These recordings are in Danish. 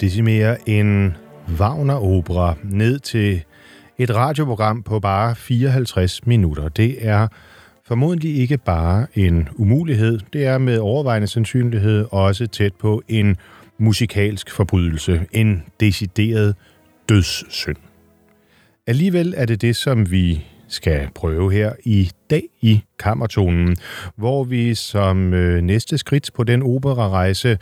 decimere en Wagner-opera ned til et radioprogram på bare 54 minutter. Det er formodentlig ikke bare en umulighed, det er med overvejende sandsynlighed også tæt på en musikalsk forbrydelse, en decideret dødssynd. Alligevel er det det, som vi skal prøve her i dag i Kammertonen, hvor vi som øh, næste skridt på den operarejse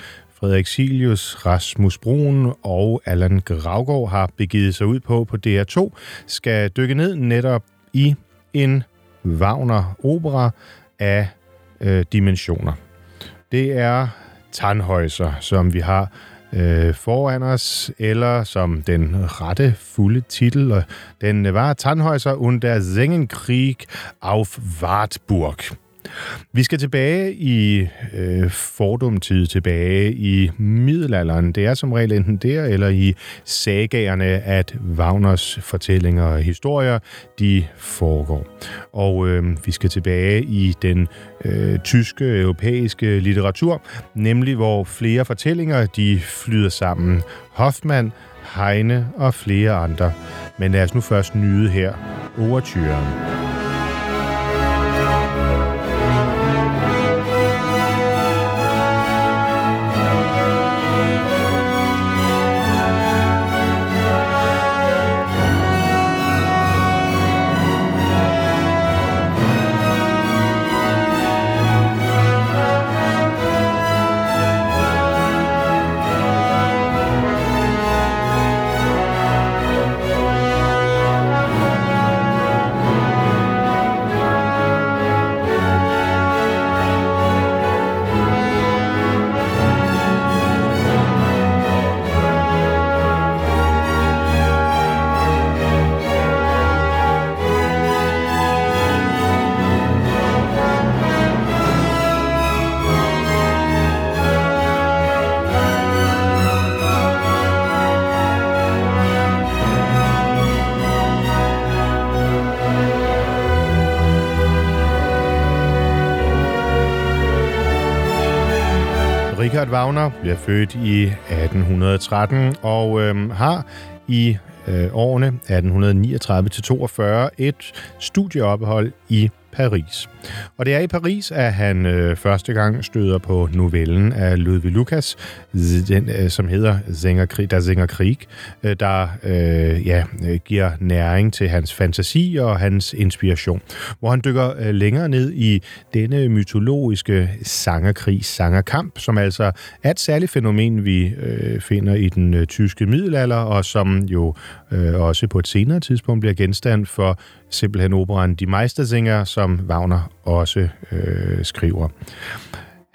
Frederik Silius, Rasmus Brun og Allan Gravgaard har begivet sig ud på på DR2, skal dykke ned netop i en Wagner-opera af øh, dimensioner. Det er Tannhäuser, som vi har øh, foran os, eller som den rette fulde titel, den var Tannhäuser und der Sengenkrieg auf Wartburg. Vi skal tilbage i øh, fordumtid, tilbage i middelalderen. Det er som regel enten der eller i sagagerne, at Wagners fortællinger og historier, de foregår. Og øh, vi skal tilbage i den øh, tyske, europæiske litteratur, nemlig hvor flere fortællinger, de flyder sammen. Hoffmann, Heine og flere andre. Men lad os nu først nyde her overturen. Richard Wagner bliver født i 1813 og øh, har i øh, årene 1839-42 et studieophold i Paris. Og det er i Paris, at han øh, første gang støder på novellen af Ludwig Lucas, den, øh, som hedder Zingerkrig, Der Zingerkrig, øh, der øh, ja, øh, giver næring til hans fantasi og hans inspiration. Hvor han dykker øh, længere ned i denne mytologiske sangerkrig, sangerkamp, som altså er et særligt fænomen, vi øh, finder i den øh, tyske middelalder, og som jo øh, også på et senere tidspunkt bliver genstand for simpelthen operan Die Meistersinger, som Wagner også øh, skriver.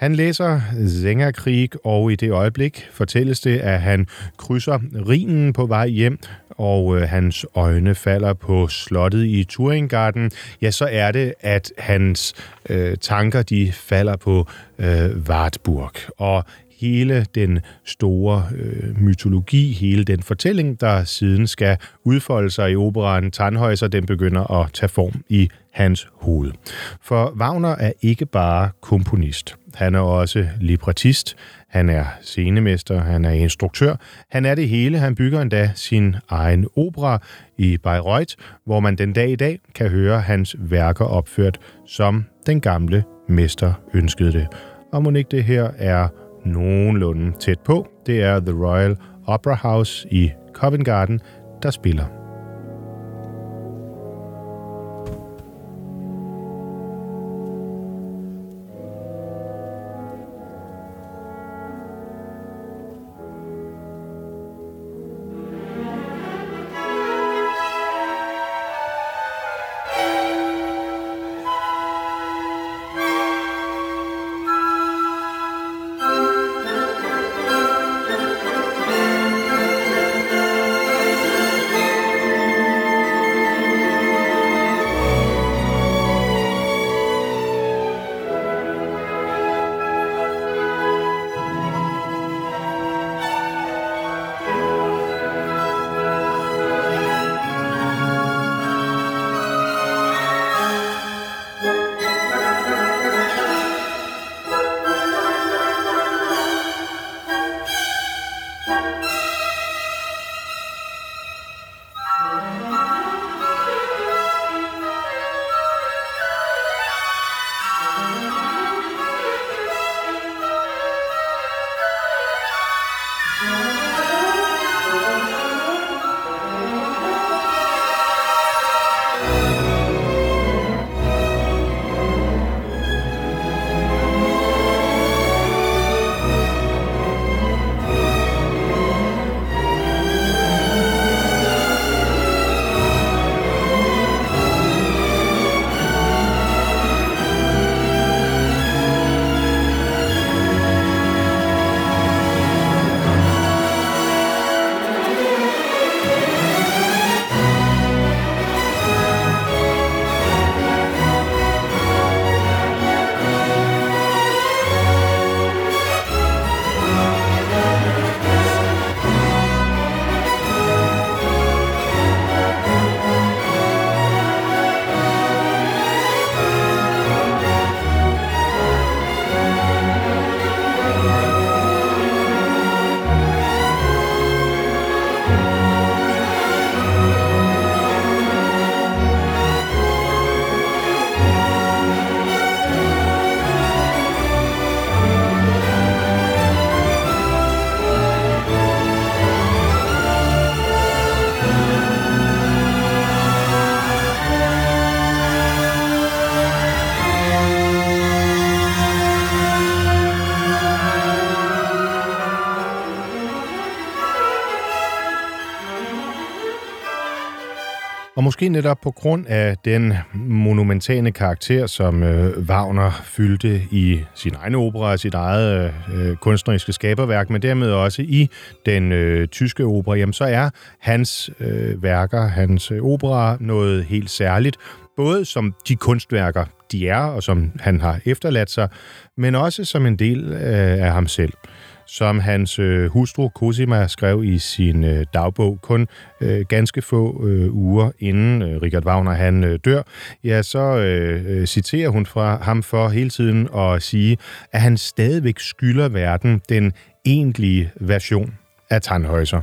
Han læser Zengerkrig, og i det øjeblik fortælles det, at han krydser Rhinen på vej hjem, og øh, hans øjne falder på slottet i Turingarden. ja, så er det, at hans øh, tanker de falder på øh, Wartburg. Og hele den store øh, mytologi, hele den fortælling, der siden skal udfolde sig i operaen Tannhäuser, den begynder at tage form i hans hoved. For Wagner er ikke bare komponist. Han er også librettist, han er scenemester, han er instruktør. Han er det hele. Han bygger endda sin egen opera i Bayreuth, hvor man den dag i dag kan høre hans værker opført, som den gamle mester ønskede det. Og må ikke det her er nogenlunde tæt på. Det er The Royal Opera House i Covent Garden, der spiller. Måske netop på grund af den monumentale karakter, som øh, Wagner fyldte i sin egen opera og sit eget øh, kunstneriske skaberværk, men dermed også i den øh, tyske opera, jamen så er hans øh, værker, hans øh, opera noget helt særligt, både som de kunstværker, de er, og som han har efterladt sig, men også som en del øh, af ham selv som hans øh, hustru Cosima skrev i sin øh, dagbog kun øh, ganske få øh, uger inden øh, Richard Wagner han øh, dør, ja, så øh, øh citerer hun fra ham for hele tiden at sige, at han stadigvæk skylder verden den egentlige version af Tannhäuser.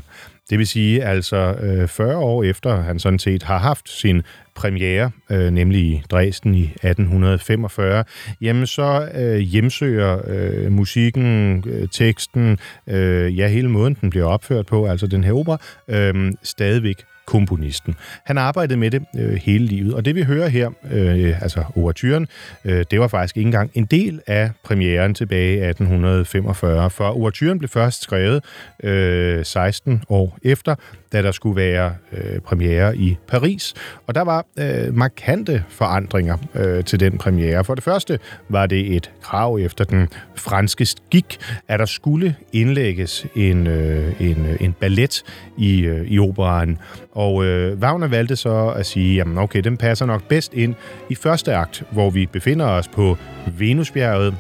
Det vil sige, altså øh, 40 år efter han sådan set har haft sin premiere, øh, nemlig i Dresden i 1845, jamen så øh, hjemsøger øh, musikken, øh, teksten, øh, ja hele måden den bliver opført på, altså den her opera, øh, stadigvæk komponisten. Han arbejdede med det øh, hele livet, og det vi hører her, øh, altså overturen, øh, det var faktisk ikke engang en del af premieren tilbage i 1845, for overturen blev først skrevet øh, 16 år efter, da der skulle være øh, premiere i Paris. Og der var øh, markante forandringer øh, til den premiere. For det første var det et krav efter den franske skik, at der skulle indlægges en, øh, en, øh, en ballet i, øh, i operaen. Og øh, Wagner valgte så at sige, jamen okay, den passer nok bedst ind i første akt, hvor vi befinder os på Venusbjerget,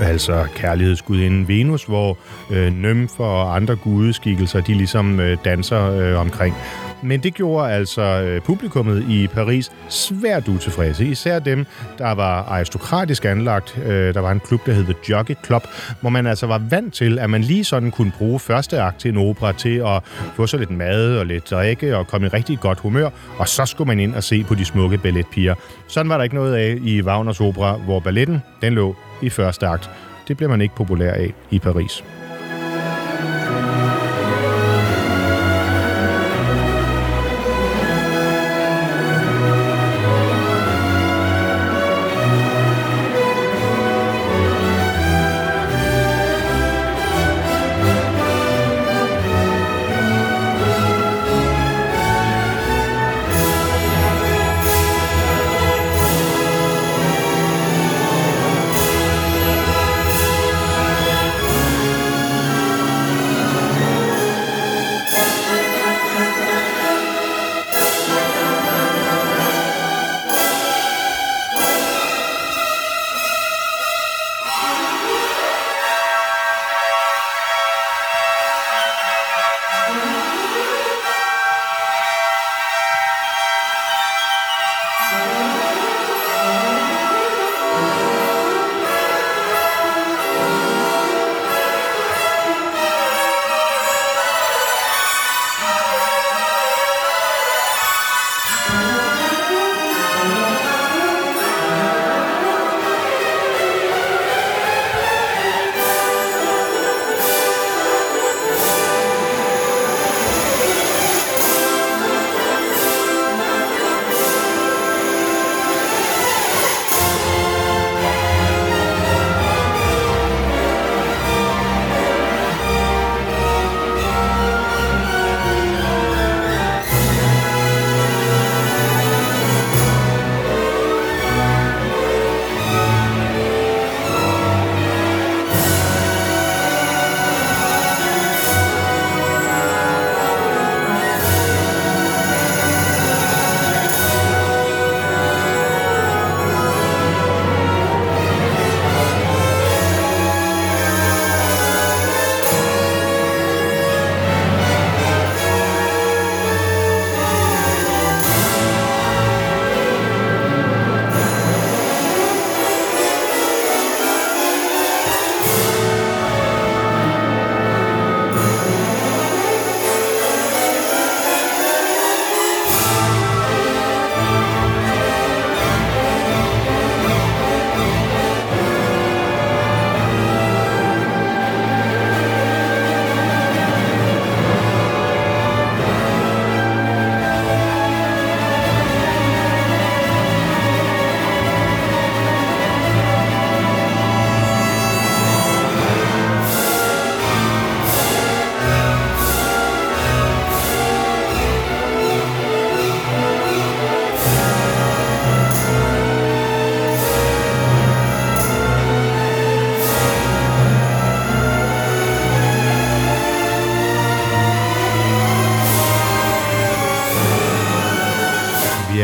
altså kærlighedsgudinden Venus, hvor øh, nymfer og andre gudeskikkelser, de ligesom øh, danser øh, omkring. Men det gjorde altså øh, publikummet i Paris svært utilfredse. Især dem, der var aristokratisk anlagt. Øh, der var en klub, der hed The Jockey Club, hvor man altså var vant til, at man lige sådan kunne bruge første akt til en opera til at få sig lidt mad og lidt drikke og komme i rigtig godt humør, og så skulle man ind og se på de smukke balletpiger. Sådan var der ikke noget af i Wagners opera, hvor balletten den lå i første akt. Det bliver man ikke populær af i Paris.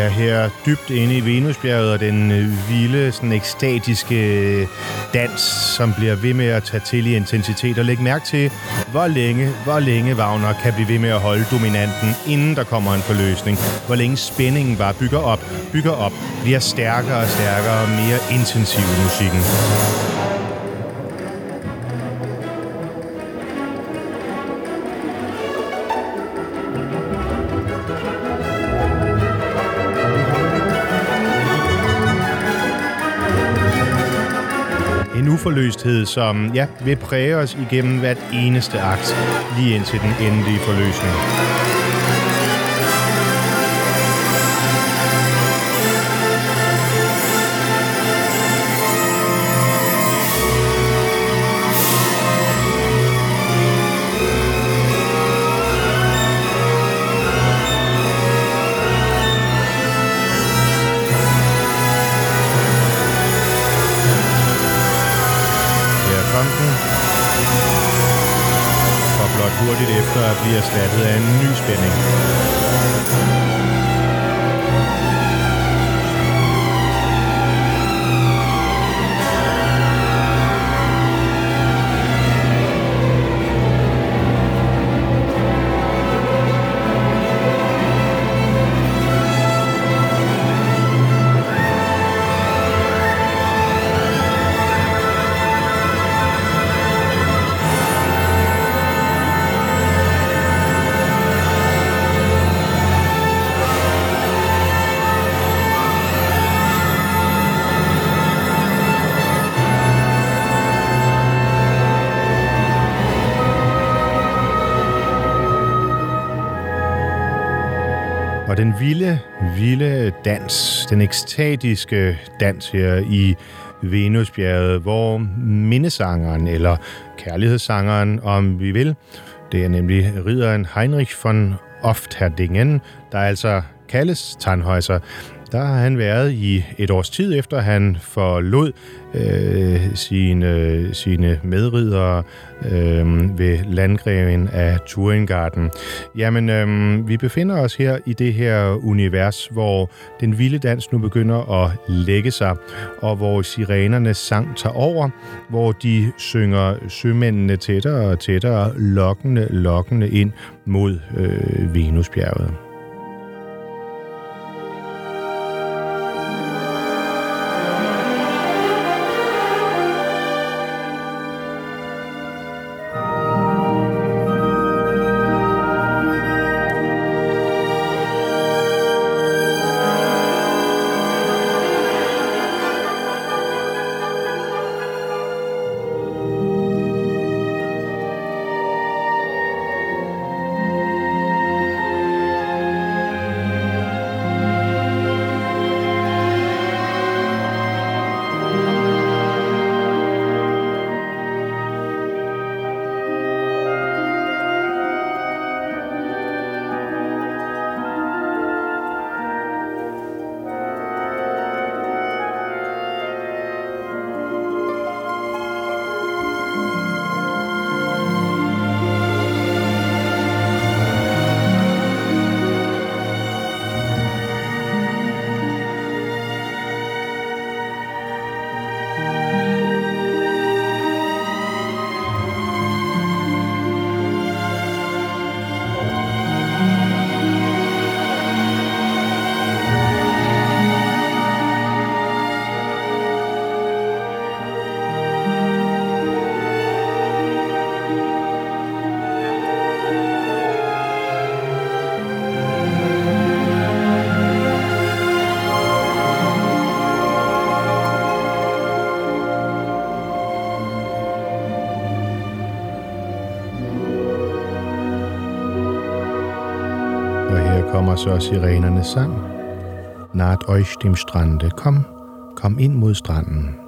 Er her dybt inde i Venusbjerget og den øh, vilde, sådan ekstatiske øh, dans, som bliver ved med at tage til i intensitet. Og læg mærke til, hvor længe, hvor længe Wagner kan blive ved med at holde dominanten, inden der kommer en forløsning. Hvor længe spændingen bare bygger op, bygger op, bliver stærkere og stærkere og mere intensiv i musikken. Uforløsthed, som ja, vil præge os igennem hvert eneste akt, lige indtil den endelige forløsning. Blive erstattet af en ny spænding. Den vilde, vilde dans, den ekstatiske dans her i Venusbjerget, hvor mindesangeren, eller kærlighedssangeren, om vi vil, det er nemlig ridderen Heinrich von Oftherdingen, der altså kaldes Tannhäuser, der har han været i et års tid efter, han forlod øh, sine, sine medridere øh, ved landgreven af Turingarden. Jamen, øh, vi befinder os her i det her univers, hvor den vilde dans nu begynder at lægge sig, og hvor sirenernes sang tager over, hvor de synger sømændene tættere og tættere, lokkende, lokkende ind mod øh, Venusbjerget. Så sirenernes sang. Naht euch dem Strande. Kom, kom ind mod.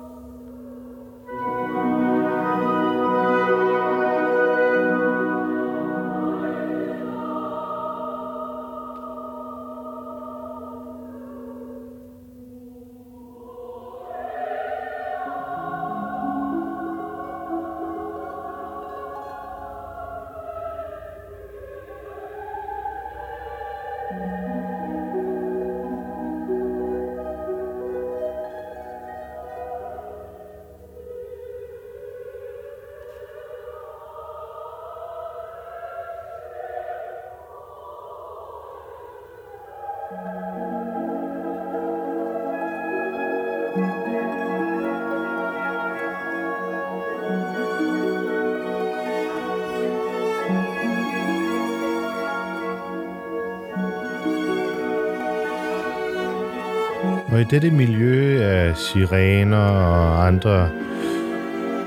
Og i dette miljø af sirener og andre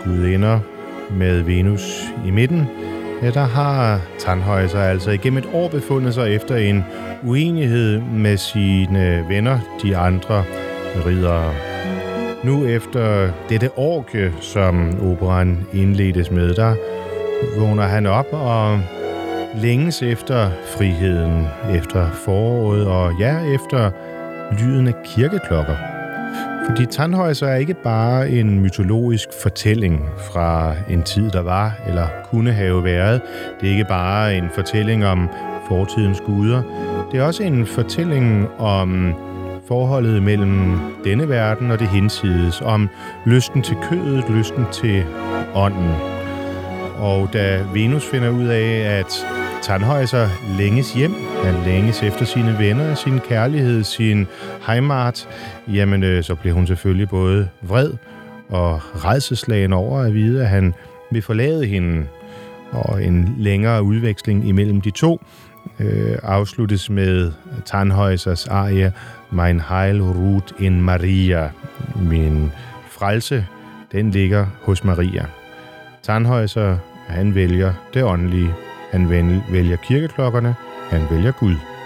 gudinder med Venus i midten, ja, der har Tandhøjser altså igennem et år befundet sig efter en uenighed med sine venner, de andre ridere. Nu efter dette orke, som operan indledes med, der vågner han op og længes efter friheden, efter foråret og ja, efter lyden af kirkeklokker. Fordi Tandhøjser er ikke bare en mytologisk fortælling fra en tid, der var eller kunne have været. Det er ikke bare en fortælling om fortidens guder. Det er også en fortælling om forholdet mellem denne verden og det hinsides, om lysten til kødet, lysten til ånden. Og da Venus finder ud af, at Tandhøjser længes hjem, han længes efter sine venner, sin kærlighed, sin heimat, jamen øh, så bliver hun selvfølgelig både vred og redselslagen over at vide, at han vil forlade hende. Og en længere udveksling imellem de to øh, afsluttes med Tannhäusers arie Mein Heil ruht in Maria. Min frelse, den ligger hos Maria. Tannhäuser, han vælger det åndelige. Han vælger kirkeklokkerne. Han vælger Gud.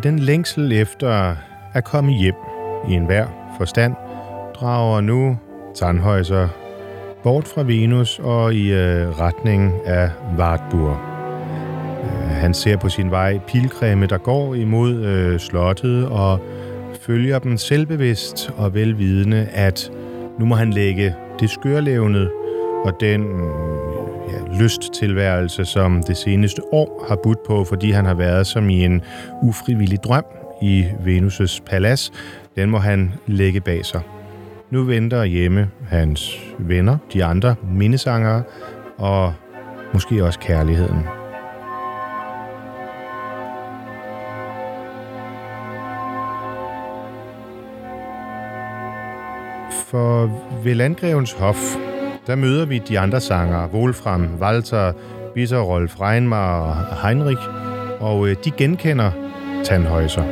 I den længsel efter at komme hjem i enhver forstand, drager nu Tannhäuser bort fra Venus og i øh, retning af Wartburg. Øh, han ser på sin vej pilgrimme, der går imod øh, slottet og følger dem selvbevidst og velvidende, at nu må han lægge det skørlevnet og den ja, lysttilværelse, som det seneste år har budt på, fordi han har været som i en ufrivillig drøm i Venus' palads, den må han lægge bag sig. Nu venter hjemme hans venner, de andre mindesangere, og måske også kærligheden. For ved landgrevens hof, der møder vi de andre sangere, Wolfram, Walter, Bitterolf, Reinmar og Heinrich, og øh, de genkender Tandhøjser.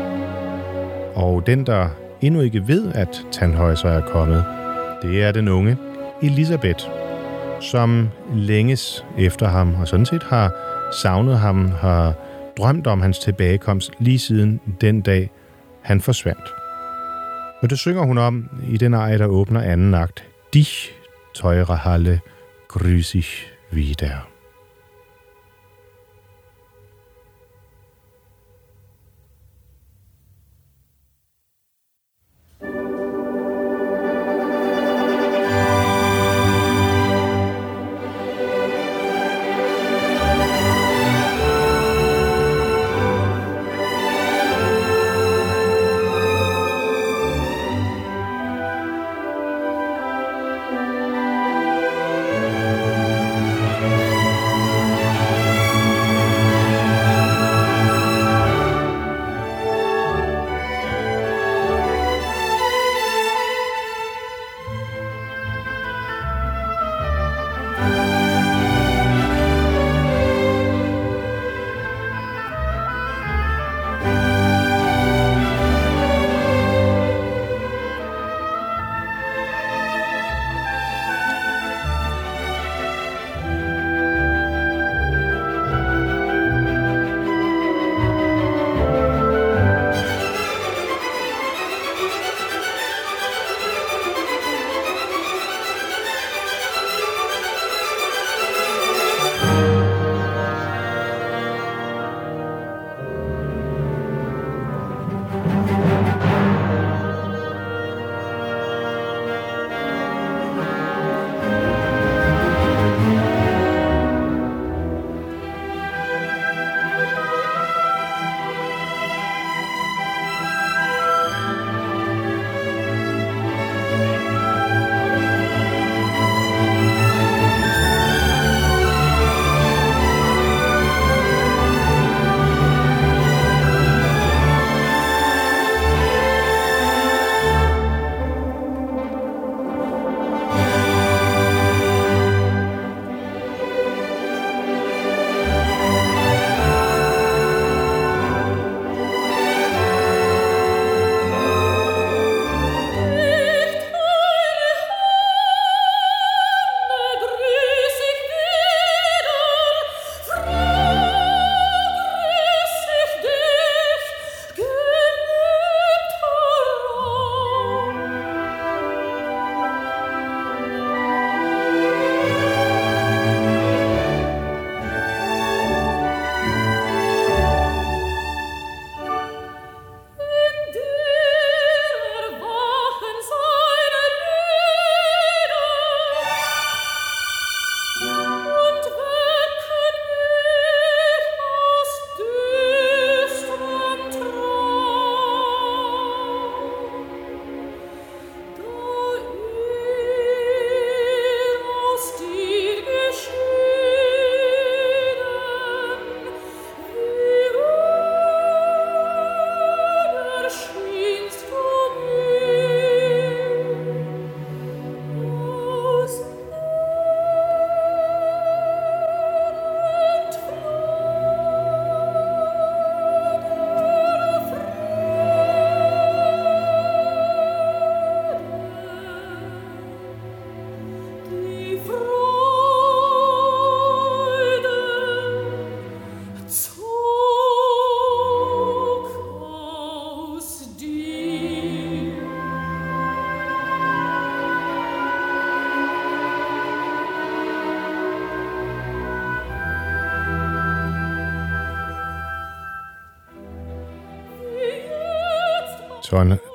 Og den, der endnu ikke ved, at Tandhøjser er kommet, det er den unge Elisabeth, som længes efter ham, og sådan set har savnet ham, har drømt om hans tilbagekomst lige siden den dag, han forsvandt. Og det synger hun om i den ej, der åbner anden akt. Dich teure Halle, grüß ich wieder.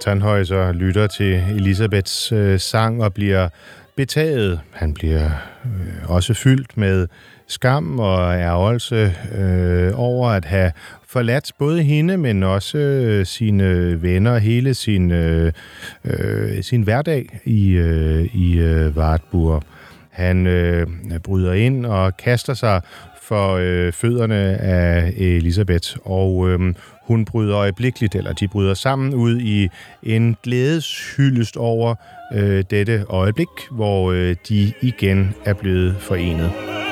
Tannhäuser lytter til Elisabeths øh, sang og bliver betaget. Han bliver øh, også fyldt med skam og ærgelse øh, over at have forladt både hende, men også øh, sine venner, hele sin, øh, øh, sin hverdag i, øh, i øh, Wartburg. Han øh, bryder ind og kaster sig for øh, fødderne af Elisabeth, og øh, hun bryder øjeblikkeligt, eller de bryder sammen ud i en glædeshyldest over øh, dette øjeblik, hvor øh, de igen er blevet forenet.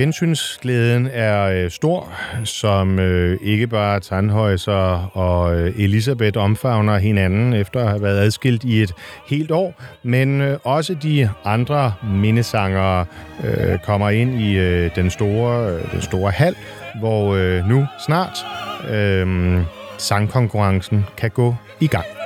Gensynsglæden er øh, stor, som øh, ikke bare Tandhøjser og øh, Elisabeth omfavner hinanden efter at have været adskilt i et helt år, men øh, også de andre mindesangere øh, kommer ind i øh, den, store, øh, den store hal, hvor øh, nu snart øh, sangkonkurrencen kan gå i gang.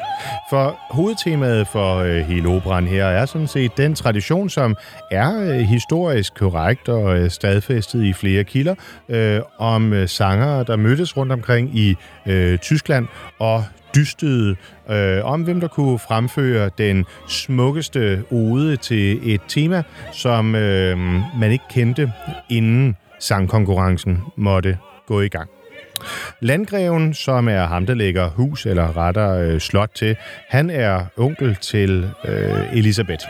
For hovedtemaet for øh, hele operan her er sådan set den tradition, som er øh, historisk korrekt og øh, stadfæstet i flere kilder, øh, om øh, sangere, der mødtes rundt omkring i øh, Tyskland og dystede øh, om, hvem der kunne fremføre den smukkeste ode til et tema, som øh, man ikke kendte, inden sangkonkurrencen måtte gå i gang. Landgreven, som er ham, der lægger hus eller retter øh, slot til, han er onkel til øh, Elisabeth.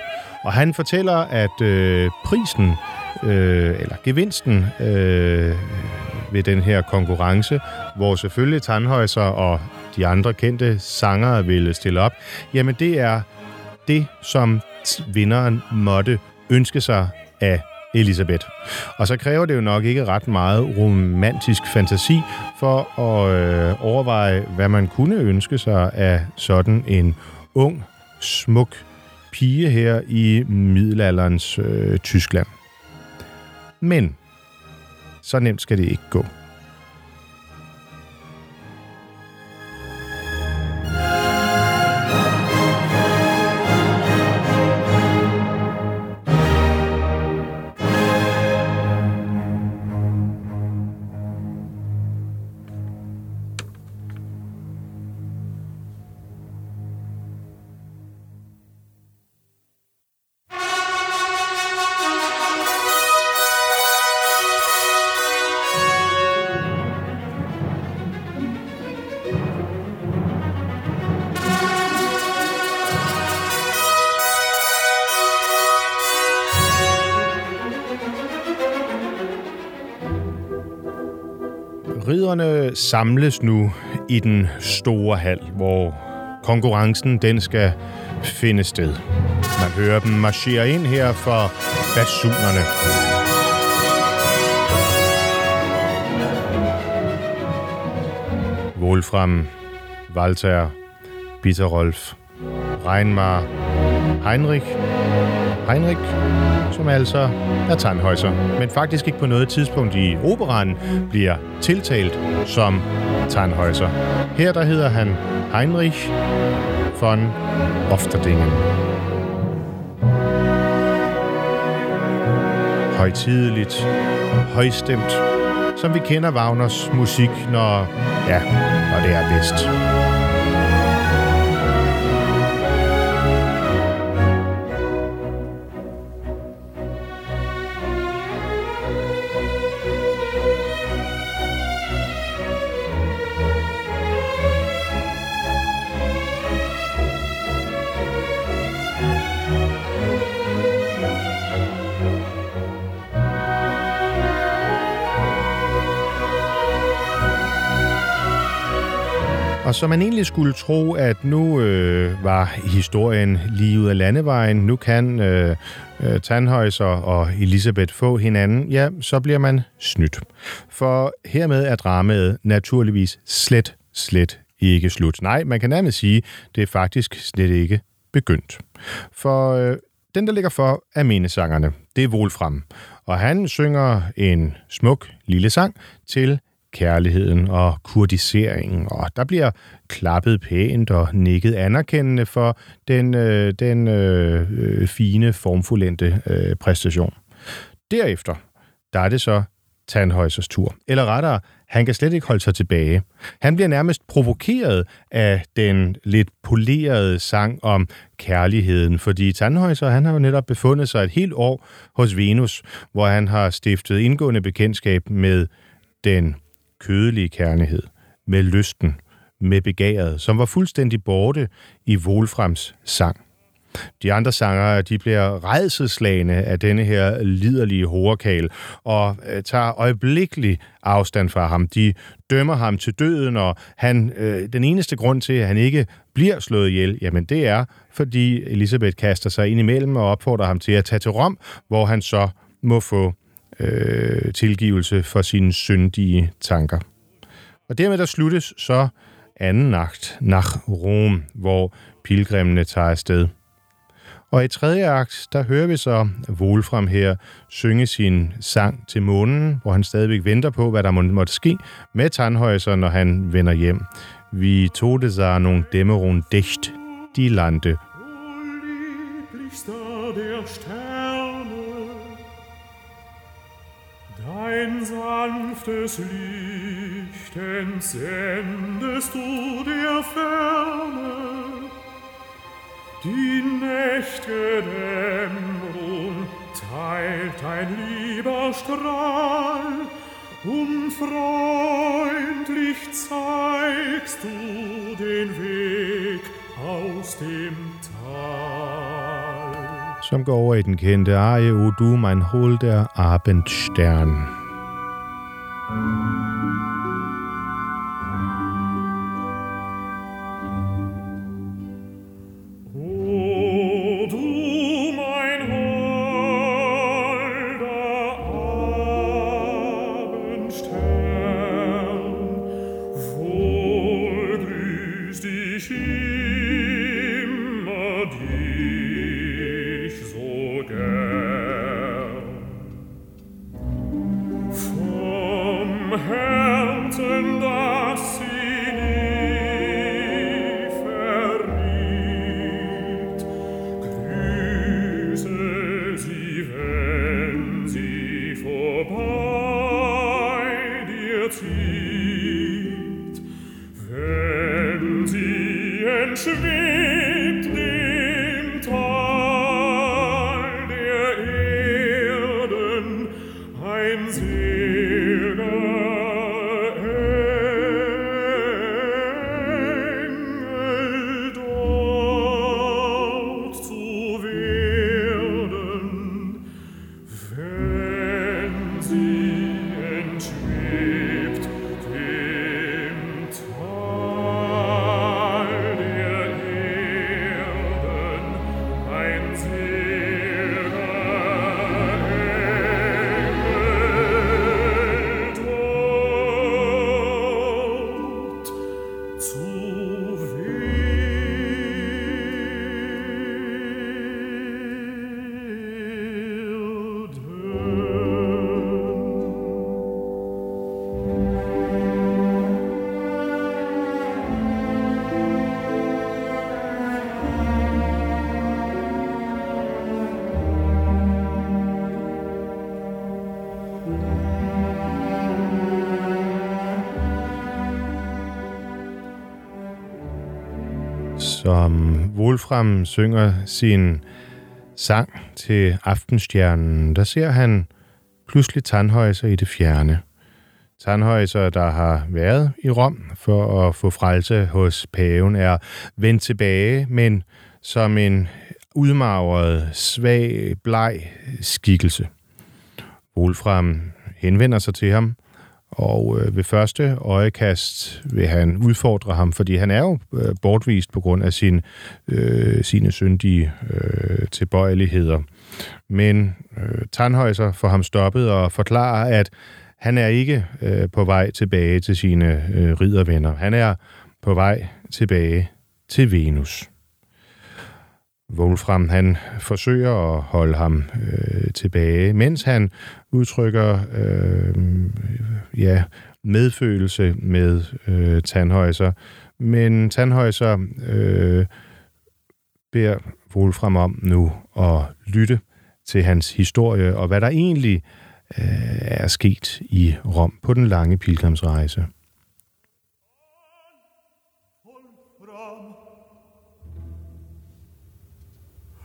Og han fortæller, at øh, prisen, øh, eller gevinsten øh, ved den her konkurrence, hvor selvfølgelig Tandhøjser og de andre kendte sangere ville stille op, jamen det er det, som vinderen måtte ønske sig af Elisabeth. Og så kræver det jo nok ikke ret meget romantisk fantasi for at øh, overveje, hvad man kunne ønske sig af sådan en ung, smuk pige her i middelalderens øh, Tyskland. Men så nemt skal det ikke gå. Samles nu i den store hal, hvor konkurrencen den skal finde sted. Man hører dem marchere ind her for basunerne. Wolfram, Walter, Bitterolf, Reinmar, Heinrich, Heinrich, som altså er Tannhäuser, men faktisk ikke på noget tidspunkt i operan bliver tiltalt som Tannhäuser. Her der hedder han Heinrich von Ofterdingen. Højtideligt, højstemt, som vi kender Wagners musik, når, ja, når det er bedst. Og så man egentlig skulle tro, at nu øh, var historien lige ud af landevejen, nu kan øh, øh Tandhøjser og Elisabeth få hinanden, ja, så bliver man snydt. For hermed er dramaet naturligvis slet, slet ikke slut. Nej, man kan nærmest sige, det er faktisk slet ikke begyndt. For øh, den, der ligger for, er menesangerne. Det er Wolfram. Og han synger en smuk lille sang til kærligheden og kurdiseringen, og der bliver klappet pænt og nikket anerkendende for den, øh, den øh, øh fine, formfuldendte øh, præstation. Derefter, der er det så Tannhäusers tur. Eller rettere, han kan slet ikke holde sig tilbage. Han bliver nærmest provokeret af den lidt polerede sang om kærligheden, fordi Tannhäuser, han har jo netop befundet sig et helt år hos Venus, hvor han har stiftet indgående bekendtskab med den kødelige kærlighed, med lysten, med begæret, som var fuldstændig borte i Wolframs sang. De andre sanger, de bliver redselslagende af denne her liderlige horekal og øh, tager øjeblikkelig afstand fra ham. De dømmer ham til døden, og han, øh, den eneste grund til, at han ikke bliver slået ihjel, jamen det er, fordi Elisabeth kaster sig ind imellem og opfordrer ham til at tage til Rom, hvor han så må få øh, tilgivelse for sine syndige tanker. Og dermed der sluttes så anden akt, nach Rom, hvor pilgrimene tager afsted. Og i tredje akt, der hører vi så Wolfram her synge sin sang til månen, hvor han stadigvæk venter på, hvad der må, måtte ske med Tannhäuser, når han vender hjem. Vi tog det sig nogle Dämmerung dicht, de lande. Dein sanftes Licht entsendest du der Ferne, die Nächte Dämmerung teilt ein lieber Strahl, und freundlich zeigst du den Weg aus dem Tal. Som går over i den du mein holder Abendstern. Thank you. Som Wolfram synger sin sang til aftenstjernen, der ser han pludselig Tandhøjser i det fjerne. Tandhøjser, der har været i Rom for at få frelse hos paven, er vendt tilbage, men som en udmagret, svag, bleg skikkelse. Wolfram henvender sig til ham, og øh, ved første øjekast vil han udfordre ham, fordi han er jo øh, bortvist på grund af sin, øh, sine syndige øh, tilbøjeligheder. Men øh, Tandhøjser får ham stoppet og forklarer, at han er ikke øh, på vej tilbage til sine øh, riddervenner. Han er på vej tilbage til Venus. Wolfram han forsøger at holde ham øh, tilbage, mens han udtrykker øh, ja, medfølelse med øh, Tandhøjser. Men Tandhøjser øh, beder Wolfram om nu at lytte til hans historie og hvad der egentlig øh, er sket i Rom på den lange pilgrimsrejse.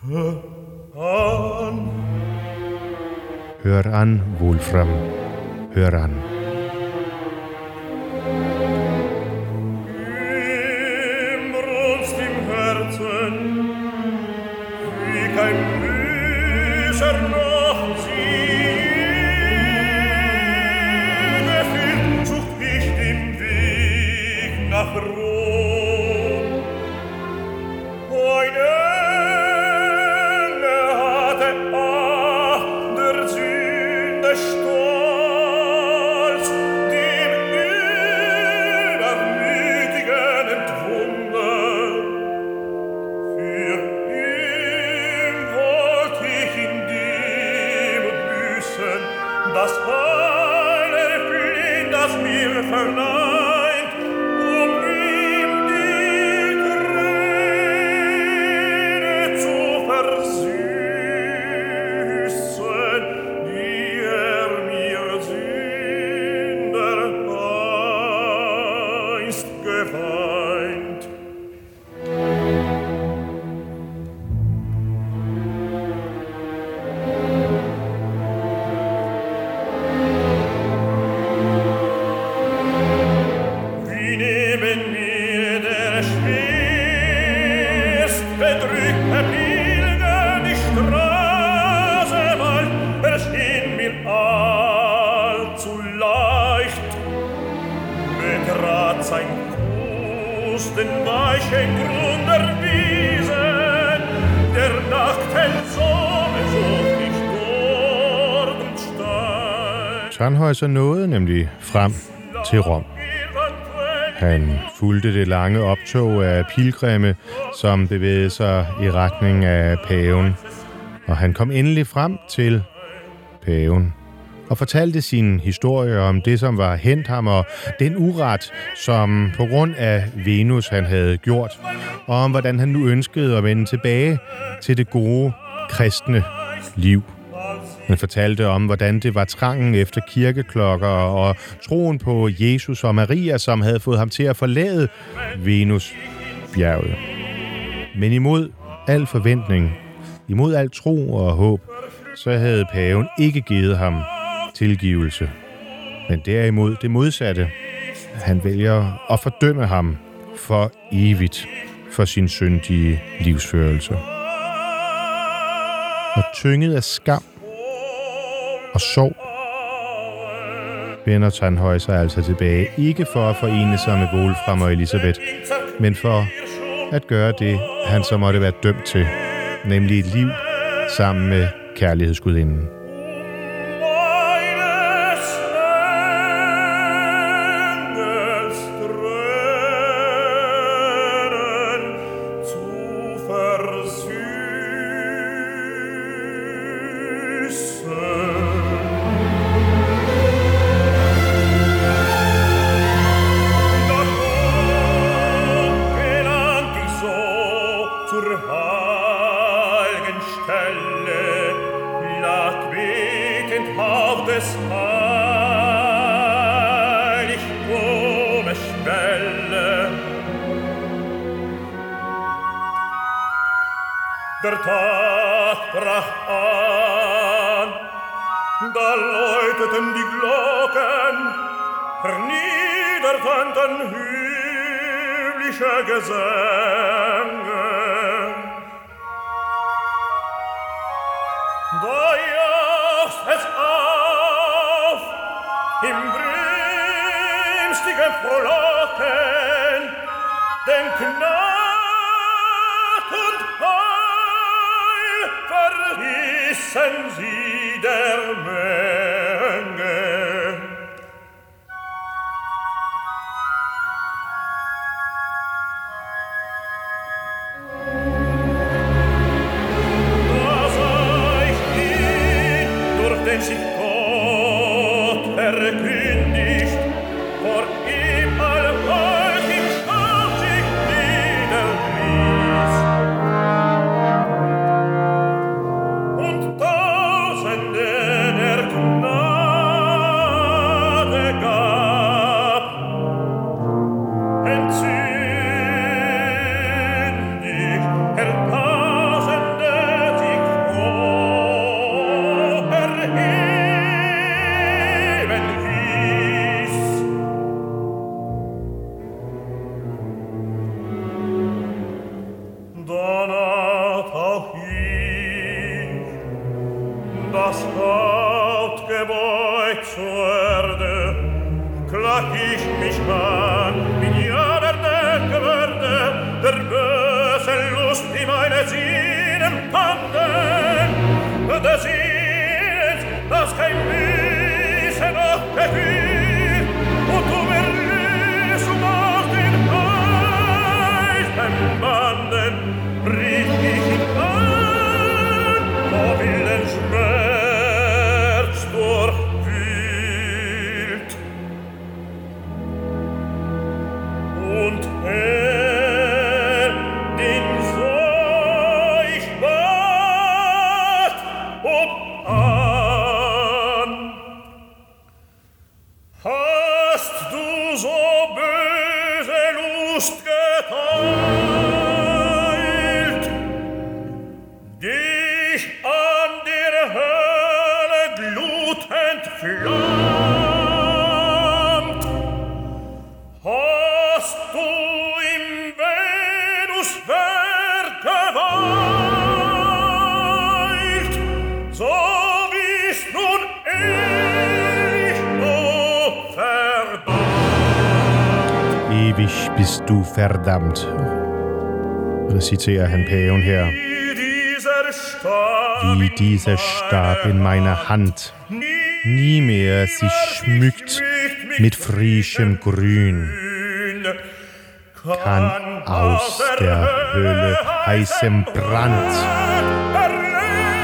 Hör an. Hör an, Wolfram. Hör an. Herzen, wie kein Bücher stein. Tandhøjser nåede nemlig frem til Rom. Han fulgte det lange optog af pilgrimme, som bevægede sig i retning af paven. Og han kom endelig frem til paven og fortalte sin historie om det, som var hent ham, og den uret, som på grund af Venus han havde gjort, og om hvordan han nu ønskede at vende tilbage til det gode kristne liv. Han fortalte om, hvordan det var trangen efter kirkeklokker og troen på Jesus og Maria, som havde fået ham til at forlade Venus bjerget. Men imod al forventning, imod al tro og håb, så havde paven ikke givet ham tilgivelse. Men derimod det modsatte. Han vælger at fordømme ham for evigt for sin syndige livsførelse. Og tynget af skam og sorg vender Tandhøjser altså tilbage, ikke for at forene sig med Wolfram og Elisabeth, men for at gøre det, han så måtte være dømt til, nemlig et liv sammen med kærlighedsgudinden. himmlische Gesänge. Da jauchzt es auf im brünstigen Frohlocken den Gnad und Heil verließen sie der Meer. Amen. Verdammt, reciterer han paven her. Wie dieser Stab Wie dieser Stab in meiner Hand nie mehr sich schmückt mit frischem Grün, kann aus der Hölle heißem Brand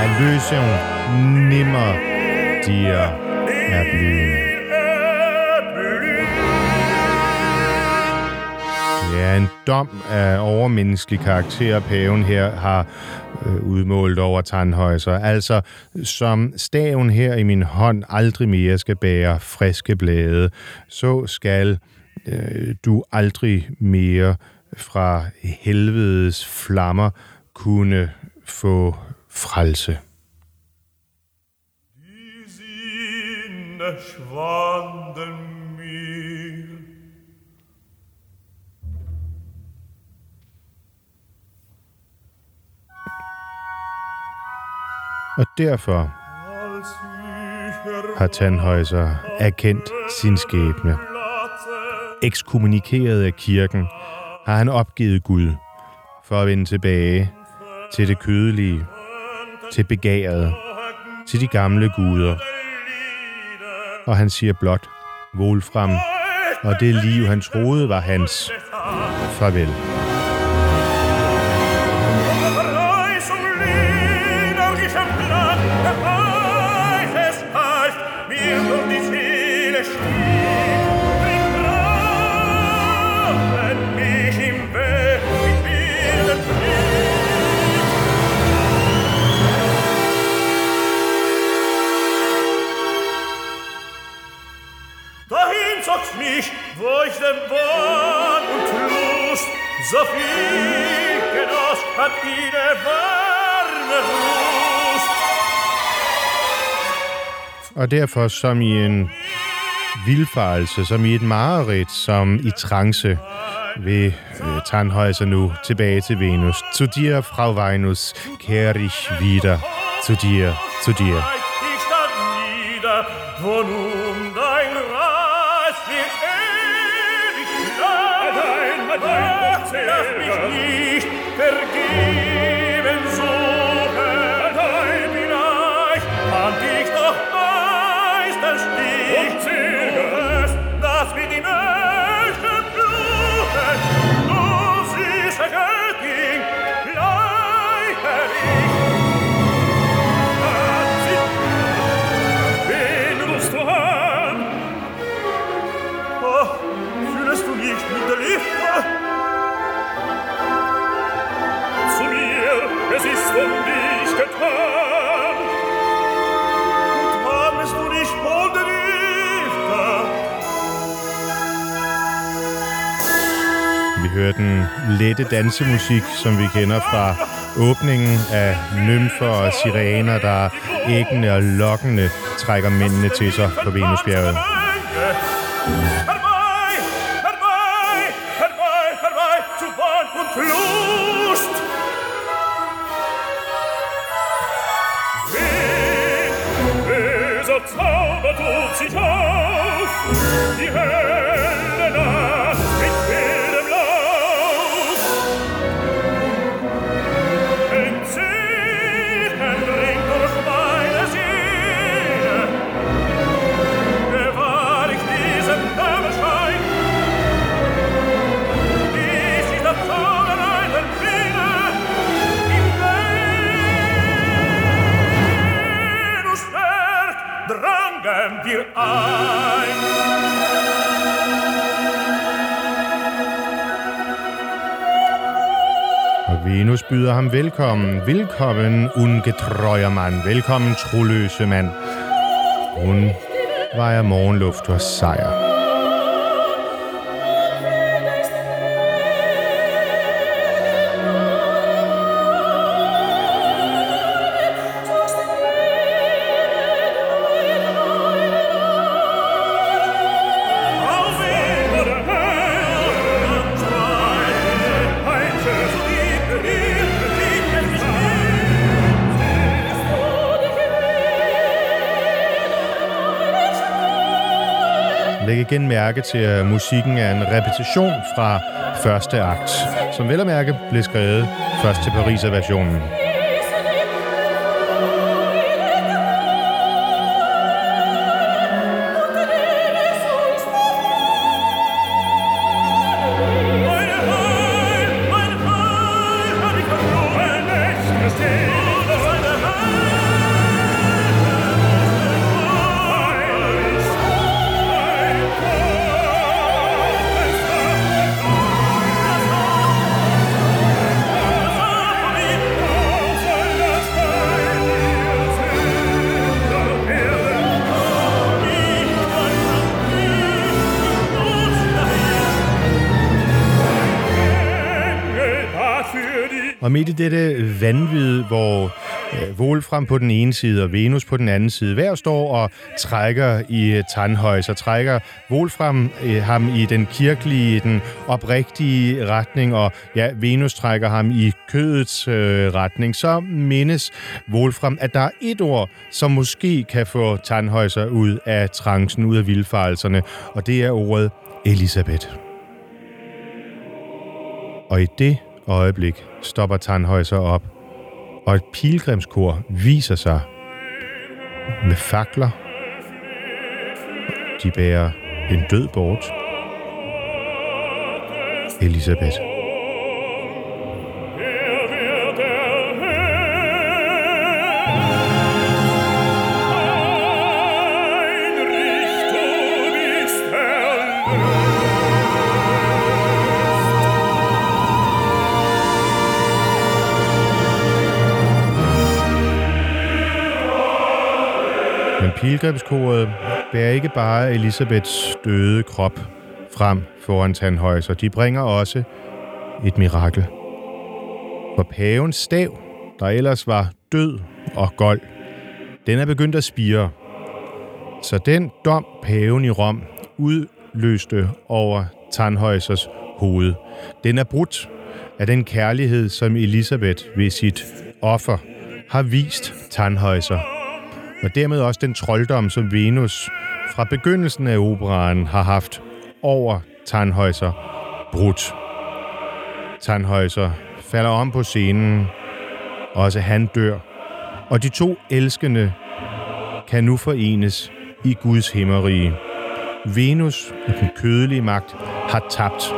Erlösung nimmer dir erblühen. Ja, en dom af overmenneskelig karakter, paven her har øh, udmålt over Tandhøjser. Altså, som staven her i min hånd aldrig mere skal bære friske blade, så skal øh, du aldrig mere fra helvedes flammer kunne få frelse. Die Sinne schwanden Og derfor har Tannhäuser erkendt sin skæbne. Ekskommunikeret af kirken har han opgivet Gud for at vende tilbage til det kødelige, til begæret, til de gamle guder. Og han siger blot, Wolfram, og det liv, han troede var hans. Farvel. leuchten Wahn und Lust, Sophie genoss, hat ihre warme Lust. Og derfor som i en vilfarelse, som i et mareridt, som i trance, vil øh, Tandhøj sig nu tilbage til Venus. Zu dir, Frau Venus, kehre ich wieder. Zu dir, zu dir. Wo nun Lass mich nicht vergehen. Høre den lette dansemusik, som vi kender fra åbningen af nymfer og sirener, der æggende og lokkende trækker mændene til sig på Venusbjerget. Magnus byder ham velkommen. Velkommen, ungetreuer mand. Velkommen, troløse mand. Hun vejer morgenluft og sejr. Læg igen mærke til, at musikken er en repetition fra første akt, som vel at mærke blev skrevet først til Pariser-versionen. Og midt i dette vanvid, hvor øh, Wolfram på den ene side og Venus på den anden side hver står og trækker i øh, så trækker Wolfram øh, ham i den kirkelige, den oprigtige retning, og ja, Venus trækker ham i kødets øh, retning, så mindes Wolfram, at der er et ord, som måske kan få Tandhøjser ud af trancen, ud af vildfarelserne, og det er ordet Elisabeth. Og i det øjeblik stopper Tannhäuser op, og et pilgrimskor viser sig med fakler. De bærer en død bort. Elisabeth. Pilgrimskoret bærer ikke bare Elisabeths døde krop frem foran Tandhøjser. De bringer også et mirakel. For pavens stav, der ellers var død og gold, den er begyndt at spire. Så den dom, paven i Rom udløste over Tandhøjsers hoved, den er brudt af den kærlighed, som Elisabeth ved sit offer har vist Tandhøjser og dermed også den trolddom, som Venus fra begyndelsen af operaen har haft over Tannhäuser brudt. Tannhäuser falder om på scenen, også han dør, og de to elskende kan nu forenes i Guds himmerige. Venus og den kødelige magt har tabt.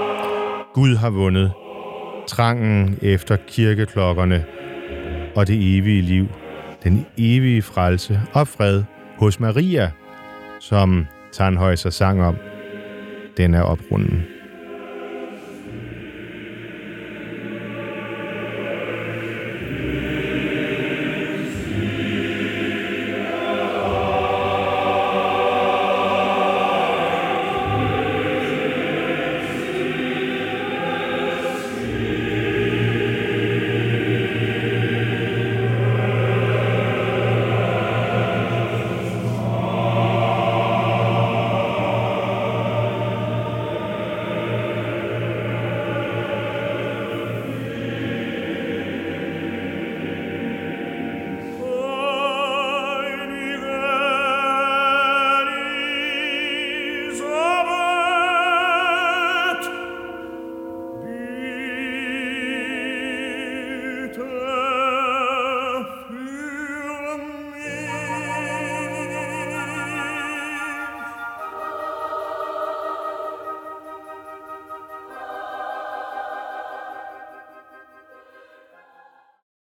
Gud har vundet. Trangen efter kirkeklokkerne og det evige liv, den evige frelse og fred hos Maria, som Tannhäuser sang om, den er oprunden.